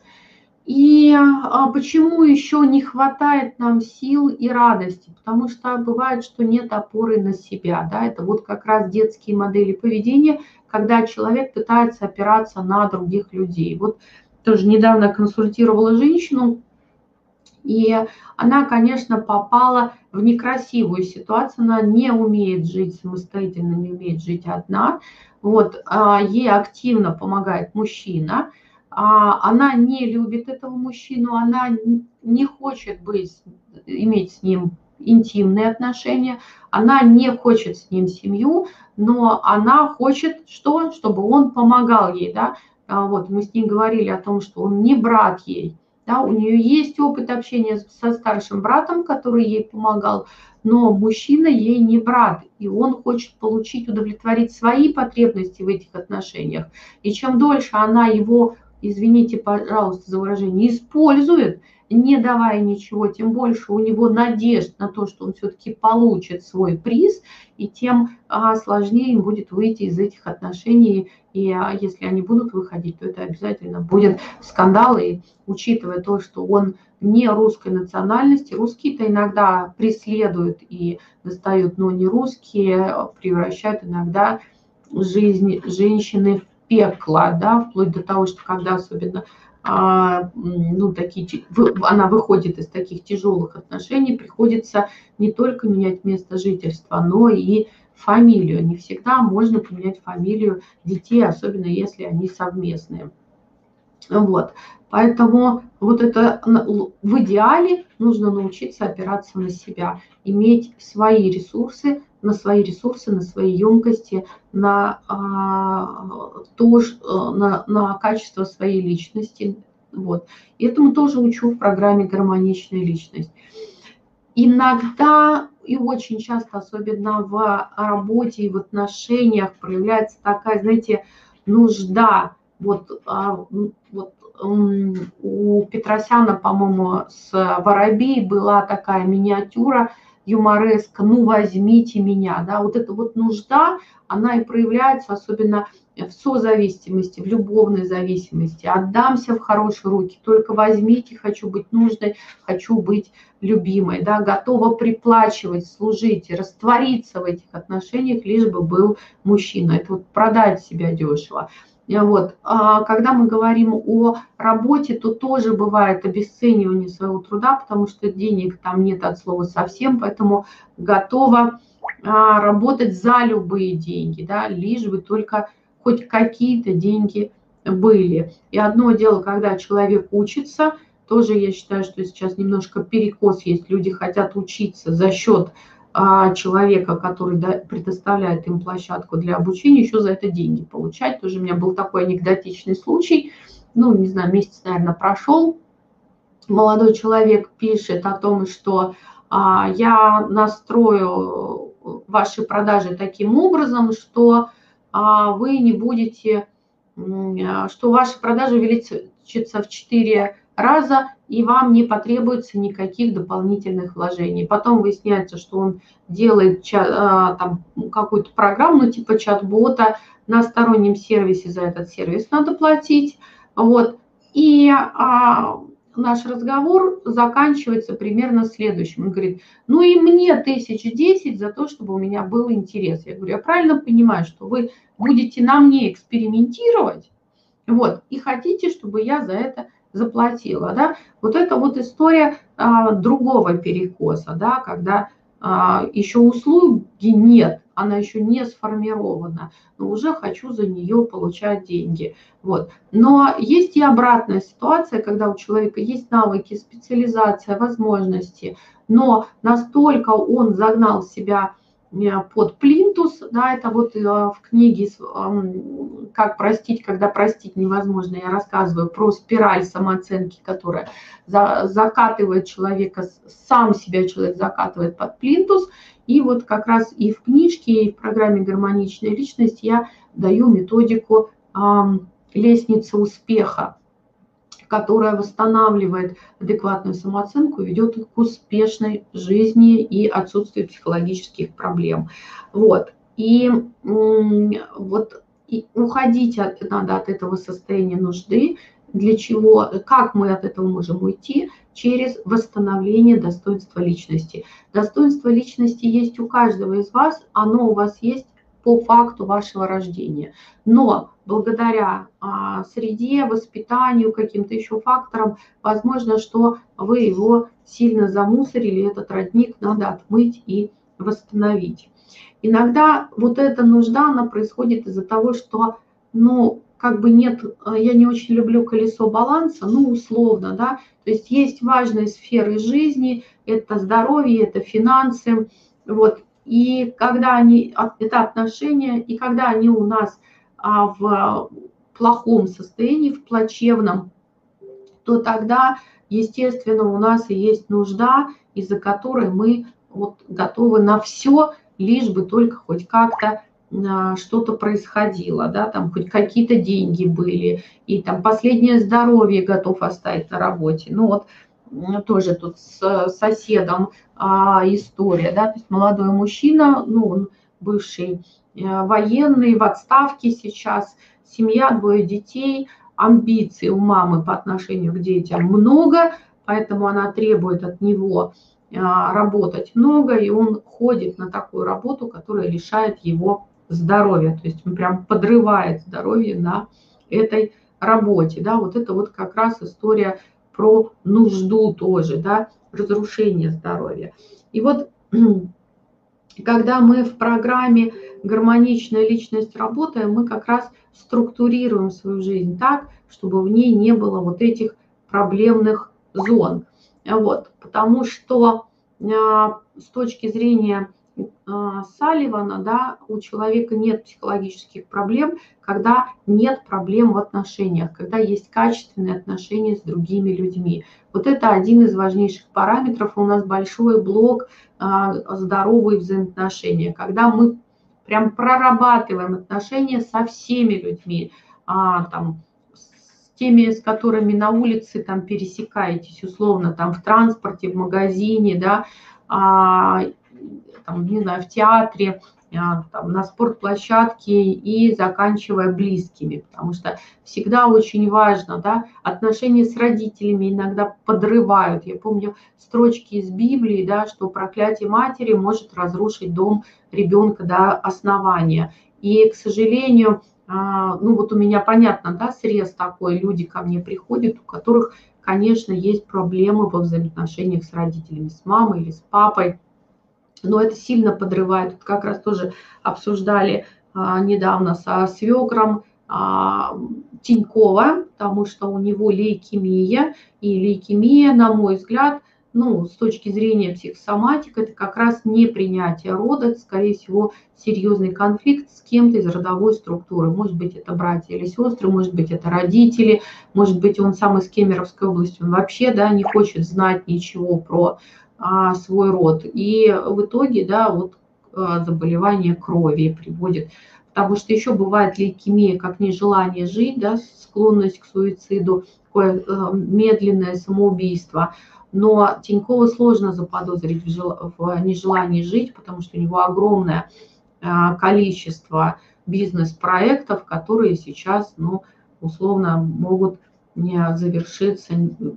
S1: И а, почему еще не хватает нам сил и радости? Потому что бывает, что нет опоры на себя. Да? Это вот как раз детские модели поведения, когда человек пытается опираться на других людей. Вот тоже недавно консультировала женщину, И она, конечно, попала в некрасивую ситуацию, она не умеет жить самостоятельно, не умеет жить одна. Вот, а, ей активно помогает мужчина, она не любит этого мужчину, она не хочет быть, иметь с ним интимные отношения, она не хочет с ним семью, но она хочет что? Чтобы он помогал ей, да. А, вот мы с ней говорили о том, что он не брат ей, да, у нее есть опыт общения со старшим братом, который ей помогал, но мужчина ей не брат, и он хочет получить, удовлетворить свои потребности в этих отношениях. И чем дольше она его, извините, пожалуйста, за выражение, использует, не давая ничего, тем больше у него надежд на то, что он все-таки получит свой приз, и тем а, сложнее им будет выйти из этих отношений. И а, если они будут выходить, то это обязательно будет скандал. И учитывая то, что он не русской национальности, русские-то иногда преследуют и достают, но не русские, превращают иногда жизнь женщины в пекло, да, вплоть до того, что когда особенно а, ну, такие, она выходит из таких тяжелых отношений, приходится не только менять место жительства, но и фамилию. Не всегда можно поменять фамилию детей, особенно если они совместные. Вот. Поэтому вот это в идеале нужно научиться опираться на себя, иметь свои ресурсы, на свои ресурсы, на свои емкости, на, а, то, на, на качество своей личности. Вот. И этому тоже учу в программе «Гармоничная личность». Иногда и очень часто, особенно в работе и в отношениях, проявляется такая, знаете, нужда. Вот, а, вот у Петросяна, по-моему, с Воробей была такая миниатюра – юмореска, ну возьмите меня, да, вот эта вот нужда, она и проявляется особенно в созависимости, в любовной зависимости. Отдамся в хорошие руки, только возьмите, хочу быть нужной, хочу быть любимой, да, готова приплачивать, служить, раствориться в этих отношениях, лишь бы был мужчина. Это вот продать себя дешево. Вот. А когда мы говорим о работе, то тоже бывает обесценивание своего труда, потому что денег там нет от слова совсем, поэтому готова а, работать за любые деньги, да, лишь бы только хоть какие-то деньги были. И одно дело, когда человек учится, тоже я считаю, что сейчас немножко перекос есть, люди хотят учиться за счет человека, который предоставляет им площадку для обучения, еще за это деньги получать. Тоже у меня был такой анекдотичный случай, ну, не знаю, месяц, наверное, прошел. Молодой человек пишет о том, что а, я настрою ваши продажи таким образом, что а, вы не будете, что ваши продажи увеличатся в 4 раза, и вам не потребуется никаких дополнительных вложений. Потом выясняется, что он делает а, там какую-то программу, ну, типа чат-бота, на стороннем сервисе за этот сервис надо платить. Вот. И а, наш разговор заканчивается примерно следующим. Он говорит, ну и мне тысяч десять за то, чтобы у меня был интерес. Я говорю, я правильно понимаю, что вы будете на мне экспериментировать, вот, и хотите, чтобы я за это заплатила, да, вот это вот история а, другого перекоса, да, когда а, еще услуги нет, она еще не сформирована, но уже хочу за нее получать деньги. Вот. Но есть и обратная ситуация, когда у человека есть навыки, специализация, возможности, но настолько он загнал себя под плинтус, да, это вот э, в книге «Как простить, когда простить невозможно» я рассказываю про спираль самооценки, которая закатывает человека, сам себя человек закатывает под плинтус, и вот как раз и в книжке, и в программе «Гармоничная личность» я даю методику лестницы успеха, которая восстанавливает адекватную самооценку ведет к успешной жизни и отсутствию психологических проблем. Вот. И вот и уходить от, надо от этого состояния нужды. Для чего, как мы от этого можем уйти? Через восстановление достоинства личности. Достоинство личности есть у каждого из вас, оно у вас есть по факту вашего рождения. Но благодаря а, среде, воспитанию, каким-то еще факторам, возможно, что вы его сильно замусорили, этот родник надо отмыть и восстановить. Иногда вот эта нужда, она происходит из-за того, что, ну, как бы нет, я не очень люблю колесо баланса, ну, условно, да, то есть есть важные сферы жизни, это здоровье, это финансы, вот, и когда они, это отношения, и когда они у нас а, в плохом состоянии, в плачевном, то тогда, естественно, у нас и есть нужда, из-за которой мы вот готовы на все, лишь бы только хоть как-то а, что-то происходило, да, там хоть какие-то деньги были, и там последнее здоровье готов оставить на работе. Ну вот тоже тут с соседом а, история, да, то есть молодой мужчина, ну, он бывший а, военный, в отставке сейчас, семья, двое детей, амбиций у мамы по отношению к детям много, поэтому она требует от него а, работать много, и он ходит на такую работу, которая лишает его здоровья, то есть он прям подрывает здоровье на этой работе, да, вот это вот как раз история про нужду тоже, да, разрушение здоровья. И вот когда мы в программе «Гармоничная личность» работаем, мы как раз структурируем свою жизнь так, чтобы в ней не было вот этих проблемных зон. Вот, потому что а, с точки зрения Салливана, да, у человека нет психологических проблем, когда нет проблем в отношениях, когда есть качественные отношения с другими людьми. Вот это один из важнейших параметров. У нас большой блок а, здоровые взаимоотношения, когда мы прям прорабатываем отношения со всеми людьми, а, там, с теми, с которыми на улице там пересекаетесь, условно, там в транспорте, в магазине, да, там, не знаю, в театре, а, там, на спортплощадке и заканчивая близкими, потому что всегда очень важно, да, отношения с родителями иногда подрывают. Я помню строчки из Библии, да, что проклятие матери может разрушить дом ребенка до основания. И, к сожалению, а, ну вот у меня понятно, да, срез такой, люди ко мне приходят, у которых, конечно, есть проблемы во взаимоотношениях с родителями, с мамой или с папой, но это сильно подрывает. Тут как раз тоже обсуждали а, недавно со свекром а, Тинькова, потому что у него лейкемия, и лейкемия, на мой взгляд, ну, с точки зрения психосоматики, это как раз не принятие рода, это, скорее всего, серьезный конфликт с кем-то из родовой структуры. Может быть, это братья или сестры, может быть, это родители, может быть, он сам из Кемеровской области, он вообще да, не хочет знать ничего про а, свой род. И в итоге, да, вот а, заболевание крови приводит. Потому что еще бывает лейкемия как нежелание жить, да, склонность к суициду, такое а, медленное самоубийство. Но Тинькова сложно заподозрить в, жел... нежелании жить, потому что у него огромное количество бизнес-проектов, которые сейчас, ну, условно, могут не завершится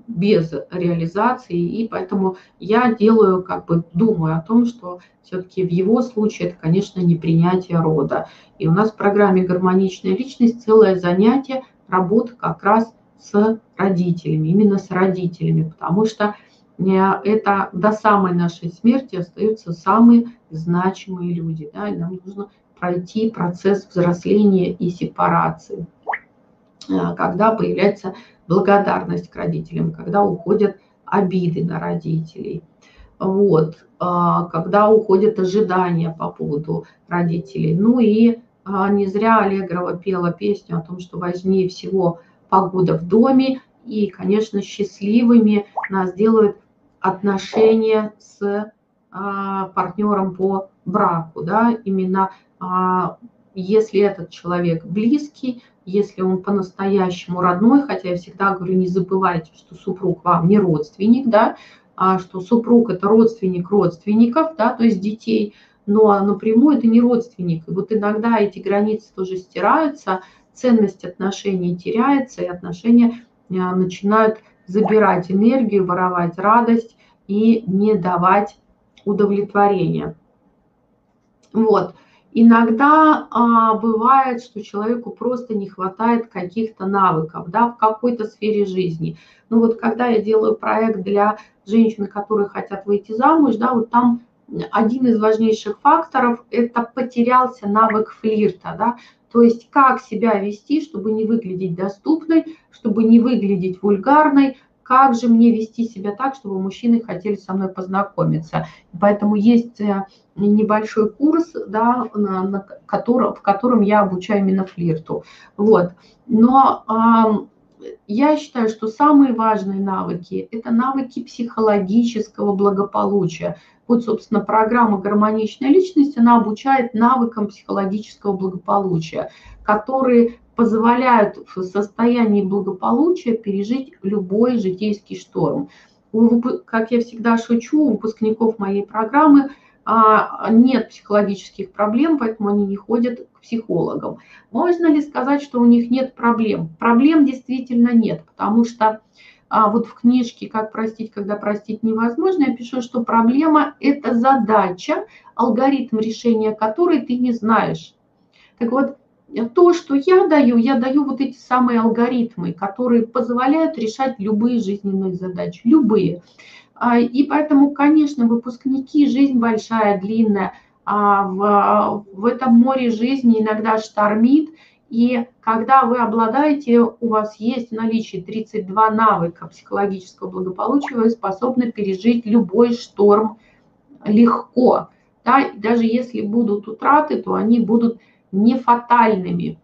S1: без реализации, и поэтому я делаю, как бы думаю о том, что все-таки в его случае это, конечно, не принятие рода. И у нас в программе «Гармоничная личность» целое занятие работа как раз с родителями, именно с родителями, потому что э, это до самой нашей смерти остаются самые значимые люди. Да, и нам нужно пройти процесс взросления и сепарации. Э, когда появляется благодарность к родителям, когда уходят обиды на родителей, вот, а, когда уходят ожидания по поводу родителей. Ну и а, не зря Аллегрова пела песню о том, что важнее всего погода в доме, и, конечно, счастливыми нас делают отношения с а, партнером по браку, да, именно если этот человек близкий, если он по-настоящему родной, хотя я всегда говорю, не забывайте, что супруг вам не родственник, да, а что супруг это родственник родственников, да, то есть детей, но напрямую это не родственник. И вот иногда эти границы тоже стираются, ценность отношений теряется, и отношения а, начинают забирать энергию, воровать радость и не давать удовлетворения. Вот. Иногда а, бывает, что человеку просто не хватает каких-то навыков да, в какой-то сфере жизни. Ну вот когда я делаю проект для женщин, которые хотят выйти замуж, да, вот там один из важнейших факторов – это потерялся навык флирта, да, то есть как себя вести, чтобы не выглядеть доступной, чтобы не выглядеть вульгарной, как же мне вести себя так, чтобы мужчины хотели со мной познакомиться. Поэтому есть э, небольшой курс, да, на, на котором, в котором я обучаю именно флирту. Вот. Но я считаю, что самые важные навыки – это навыки психологического благополучия. Вот, собственно, программа «Гармоничная личность», она обучает навыкам психологического благополучия, которые позволяют в состоянии благополучия пережить любой житейский шторм. Как я всегда шучу, у выпускников моей программы а, нет психологических проблем, поэтому они не ходят к психологам. Можно ли сказать, что у них нет проблем? Проблем действительно нет, потому что а вот в книжке «Как простить, когда простить невозможно» я пишу, что проблема – это задача, алгоритм решения которой ты не знаешь. Так вот, то, что я даю, я даю вот эти самые алгоритмы, которые позволяют решать любые жизненные задачи, любые. А, и поэтому, конечно, выпускники, жизнь большая, длинная, а в, в этом море жизни иногда штормит, и когда вы обладаете, у вас есть в наличии 32 навыка психологического благополучия, вы способны пережить любой шторм легко. Да? Даже если будут утраты, то они будут не фатальными.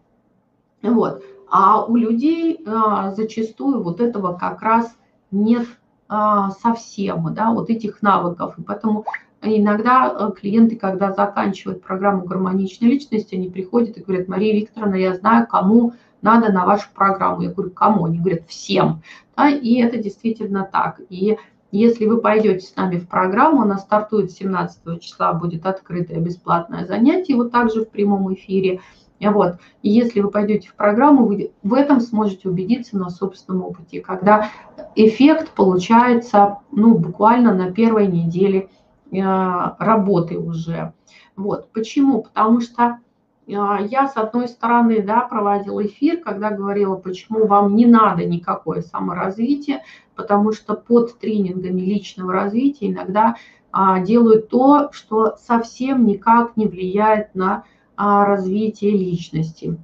S1: Вот. А у людей а, зачастую вот этого как раз нет а, совсем, да, вот этих навыков. И поэтому иногда э, клиенты, когда заканчивают программу гармоничной личности, они приходят и говорят, Мария Викторовна, я знаю, кому надо на вашу программу. Я говорю, кому? Они говорят, всем. Да, и это действительно так. И если вы пойдете с нами в программу, она стартует 17 числа, будет открытое бесплатное занятие, вот также в прямом эфире. Вот. И если вы пойдете в программу, вы в этом сможете убедиться на собственном опыте, когда эффект получается ну, буквально на первой неделе Э, работы уже. Вот. Почему? Потому что я, с одной стороны, да, проводила эфир, когда говорила, почему вам не надо никакое саморазвитие, потому что под тренингами личного развития иногда а, делают то, что совсем никак не влияет на а, развитие личности.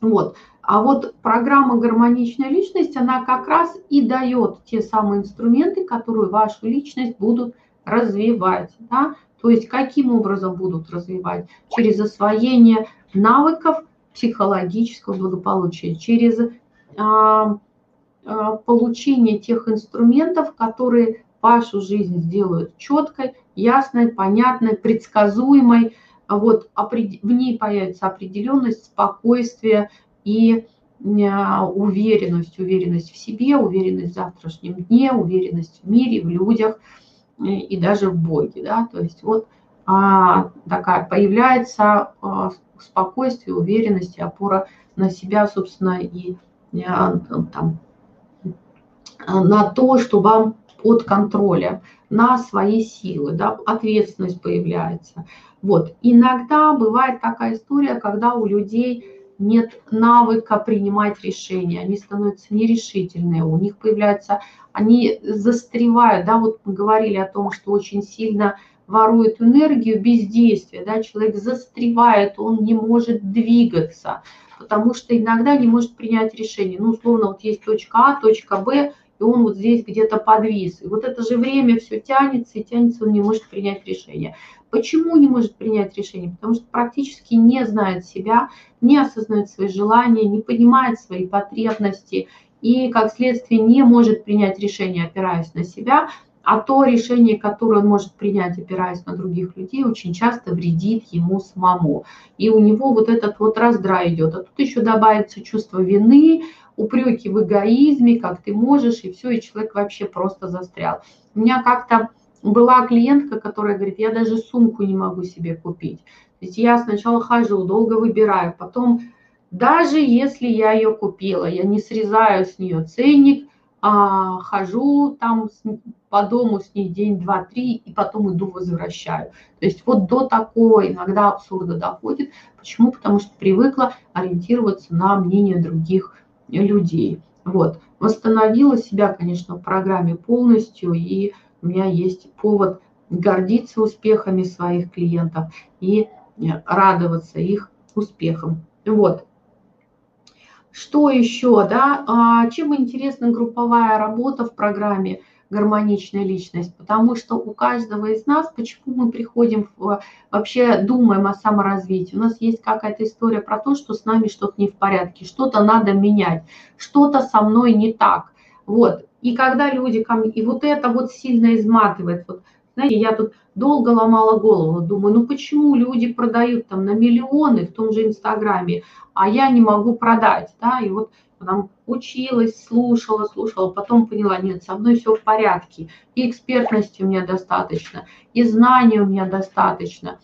S1: Вот. А вот программа «Гармоничная личность», она как раз и дает те самые инструменты, которые вашу личность будут развивать. Да? То есть каким образом будут развивать? Через освоение навыков психологического благополучия, через а, а, получение тех инструментов, которые вашу жизнь сделают четкой, ясной, понятной, предсказуемой. Вот в ней появится определенность, спокойствие и а, уверенность, уверенность в себе, уверенность в завтрашнем дне, уверенность в мире, в людях – и даже в Боге, да, то есть вот а, такая появляется а, спокойствие, уверенность, опора на себя, собственно, и а, там, на то, что вам под контролем, на свои силы, да, ответственность появляется. Вот. Иногда бывает такая история, когда у людей нет навыка принимать решения, они становятся нерешительные, у них появляется, они застревают, да, вот мы говорили о том, что очень сильно ворует энергию бездействия, да, человек застревает, он не может двигаться, потому что иногда не может принять решение. Ну, условно, вот есть точка А, точка Б, и он вот здесь где-то подвис. И вот это же время все тянется, и тянется, он не может принять решение. Почему не может принять решение? Потому что практически не знает себя, не осознает свои желания, не понимает свои потребности и, как следствие, не может принять решение, опираясь на себя, а то решение, которое он может принять, опираясь на других людей, очень часто вредит ему самому. И у него вот этот вот раздрай идет. А тут еще добавится чувство вины, упреки в эгоизме, как ты можешь, и все, и человек вообще просто застрял. У меня как-то была клиентка, которая говорит, я даже сумку не могу себе купить. То есть я сначала хожу, долго выбираю, потом даже если я ее купила, я не срезаю с нее ценник, а, хожу там, по дому с ней день, два, три, и потом иду возвращаю. То есть вот до такого иногда абсурда доходит. Почему? Потому что привыкла ориентироваться на мнение других людей. Вот. Восстановила себя, конечно, в программе полностью, и у меня есть повод гордиться успехами своих клиентов и э, радоваться их успехам. Вот. Что еще, да? А, чем интересна групповая работа в программе гармоничная личность, потому что у каждого из нас, почему мы приходим, вообще думаем о саморазвитии, у нас есть какая-то история про то, что с нами что-то не в порядке, что-то надо менять, что-то со мной не так, вот. И когда люди ко мне, и вот это вот сильно изматывает, вот, знаете, я тут долго ломала голову, думаю, ну почему люди продают там на миллионы в том же Инстаграме, а я не могу продать, да, и вот там училась, слушала, слушала, потом поняла, нет, со мной все в порядке, и экспертности у меня достаточно, и знаний у меня достаточно,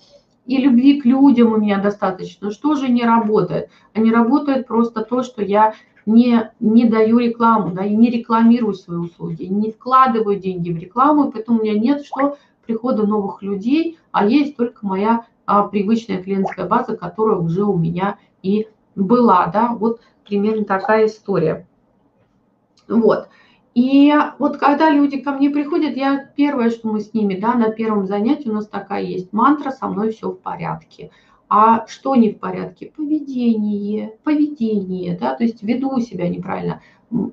S1: и любви к людям у меня достаточно. Что же не работает? А не работает просто то, что я не, не даю рекламу, да, и не рекламирую свои услуги, не вкладываю деньги в рекламу, и поэтому у меня нет что прихода новых людей, а есть только моя а, привычная клиентская база, которая уже у меня и была, да, вот примерно такая история. Вот. И вот когда люди ко мне приходят, я первое, что мы с ними, да, на первом занятии у нас такая есть мантра «со мной все в порядке». А что не в порядке? Поведение, поведение, да, то есть веду себя неправильно.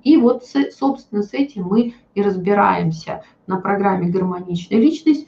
S1: И вот, собственно, с этим мы и разбираемся на программе «Гармоничная личность»,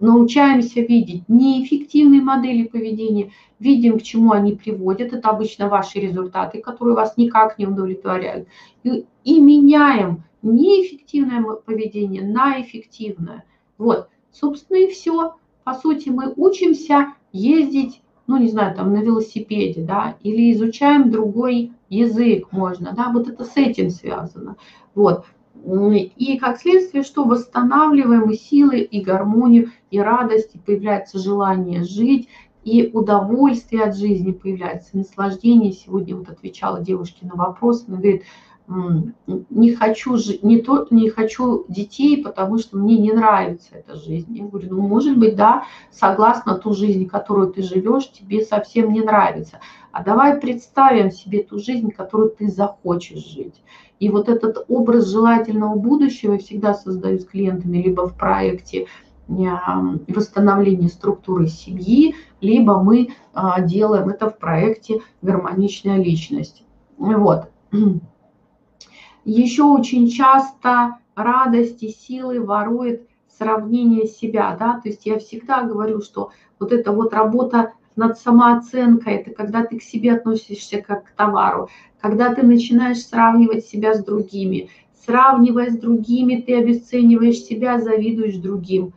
S1: научаемся видеть неэффективные модели поведения, видим, к чему они приводят, это обычно ваши результаты, которые вас никак не удовлетворяют, и, и меняем неэффективное поведение на эффективное. Вот, собственно, и все. По сути, мы учимся ездить, ну, не знаю, там, на велосипеде, да, или изучаем другой язык можно, да, вот это с этим связано. Вот. И как следствие, что восстанавливаем и силы, и гармонию, и радость, и появляется желание жить, и удовольствие от жизни появляется, наслаждение. Сегодня вот отвечала девушке на вопрос, она говорит, не хочу, не, то, не хочу детей, потому что мне не нравится эта жизнь. Я говорю, ну, может быть, да, согласно ту жизнь, которую ты живешь, тебе совсем не нравится. А давай представим себе ту жизнь, которую ты захочешь жить. И вот этот образ желательного будущего я всегда создаю с клиентами либо в проекте восстановления структуры семьи, либо мы а, делаем это в проекте «Гармоничная личность». Вот. Еще очень часто радость и силы ворует сравнение себя, да, то есть я всегда говорю, что вот эта вот работа над самооценкой, это когда ты к себе относишься как к товару, когда ты начинаешь сравнивать себя с другими, сравнивая с другими, ты обесцениваешь себя, завидуешь другим,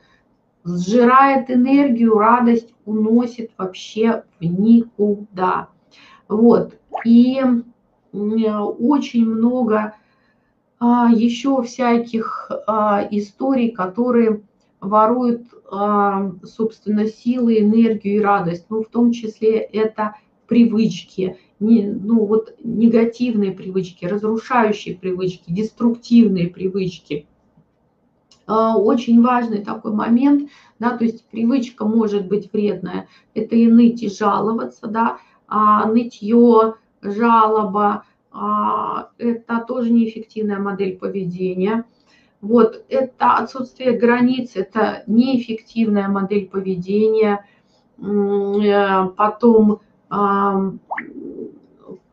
S1: сжирает энергию, радость уносит вообще в никуда. Вот, и очень много а, еще всяких а, историй, которые воруют, а, собственно, силы, энергию и радость. Ну, в том числе это привычки, не, ну, вот негативные привычки, разрушающие привычки, деструктивные привычки. Очень важный такой момент, да, то есть привычка может быть вредная, это и ныть, и жаловаться, да, а нытье, жалоба, это тоже неэффективная модель поведения. Вот это отсутствие границ, это неэффективная модель поведения. Э, потом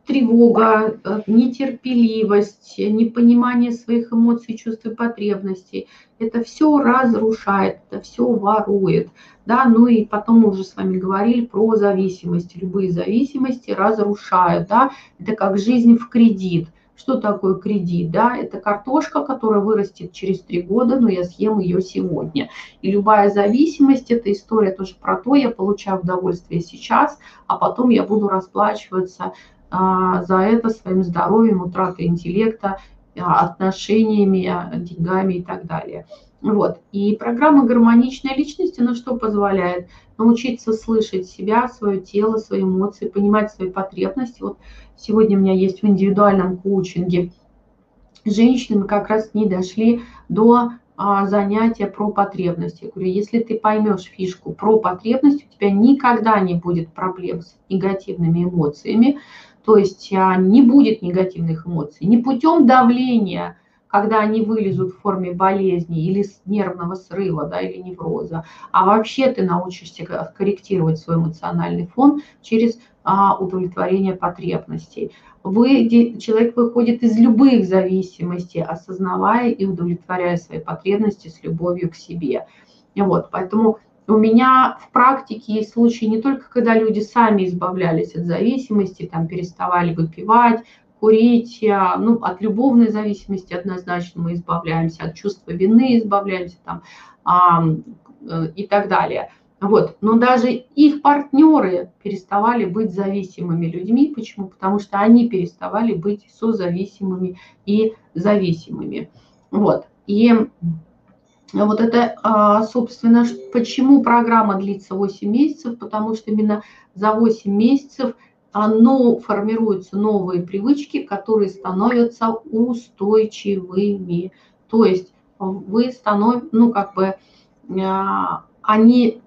S1: тревога, э, нетерпеливость, непонимание своих эмоций, чувств и потребностей. Это все разрушает, это все ворует. Да? Ну и потом мы уже с вами говорили про зависимости. Любые зависимости разрушают. Да? Это как жизнь в кредит. Что такое кредит? Да? Это картошка, которая вырастет через три года, но я съем ее сегодня. И любая зависимость, это история тоже про то, я получаю удовольствие сейчас, а потом я буду расплачиваться за это своим здоровьем, утратой интеллекта, а, отношениями, а, деньгами и так далее. Вот. И программа «Гармоничная личность», она что позволяет? Научиться слышать себя, свое тело, свои эмоции, понимать свои потребности. Вот сегодня у меня есть в индивидуальном коучинге женщины, как раз не дошли до а, занятия про потребности. Я говорю, если ты поймешь фишку про потребность, у тебя никогда не будет проблем с негативными эмоциями, то есть а, не будет негативных эмоций. Не путем давления, когда они вылезут в форме болезни или нервного срыва да, или невроза, а вообще ты научишься корректировать свой эмоциональный фон через а, удовлетворение потребностей. Вы, человек выходит из любых зависимостей, осознавая и удовлетворяя свои потребности с любовью к себе. Вот, поэтому у меня в практике есть случаи не только, когда люди сами избавлялись от зависимости, там переставали выпивать, курить, а, ну, от любовной зависимости однозначно мы избавляемся, от чувства вины избавляемся там, а, э, и так далее. Вот. Но даже их партнеры переставали быть зависимыми людьми. Почему? Потому что они переставали быть созависимыми и зависимыми. Вот. И вот это, а, собственно, почему программа длится 8 месяцев, потому что именно за 8 месяцев оно формируются новые привычки, которые становятся устойчивыми. То есть вы становитесь, ну, как бы, а, они,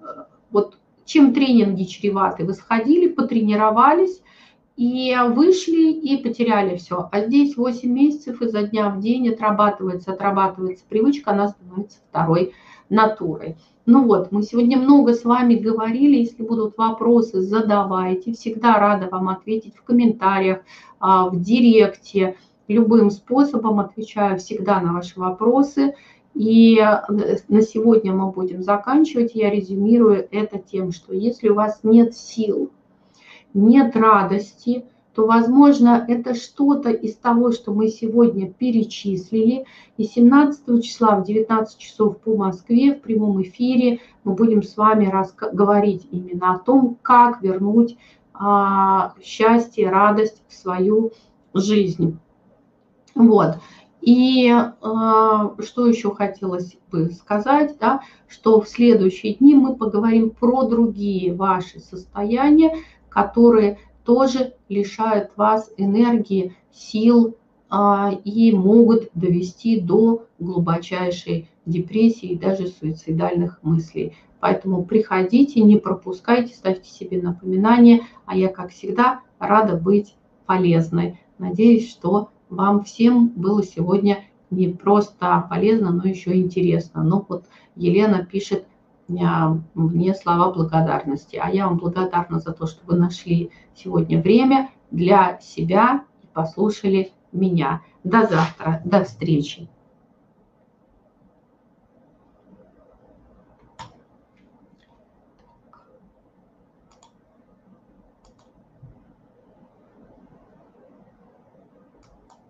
S1: вот чем тренинги чреваты, вы сходили, потренировались, и вышли и потеряли все. А здесь 8 месяцев изо дня в день отрабатывается, отрабатывается привычка, она становится второй натурой. Ну вот, мы сегодня много с вами говорили. Если будут вопросы, задавайте. Всегда рада вам ответить в комментариях, а, в директе. Любым способом отвечаю всегда на ваши вопросы. И э, на сегодня мы будем заканчивать. Я резюмирую это тем, что если у вас нет сил, нет радости, то, возможно, это что-то из того, что мы сегодня перечислили. И 17 числа в 19 часов по Москве в прямом эфире мы будем с вами говорить именно о том, как вернуть а, счастье, радость в свою жизнь. Вот. И э, что еще хотелось бы сказать, да, что в следующие дни мы поговорим про другие ваши состояния, которые тоже лишают вас энергии, сил а, и могут довести до глубочайшей депрессии и даже суицидальных мыслей. Поэтому приходите, не пропускайте, ставьте себе напоминания. А я, как всегда, рада быть полезной. Надеюсь, что вам всем было сегодня не просто полезно, но еще интересно. Ну вот Елена пишет, мне слова благодарности. А я вам благодарна за то, что вы нашли сегодня время для себя и послушали меня. До завтра, до встречи.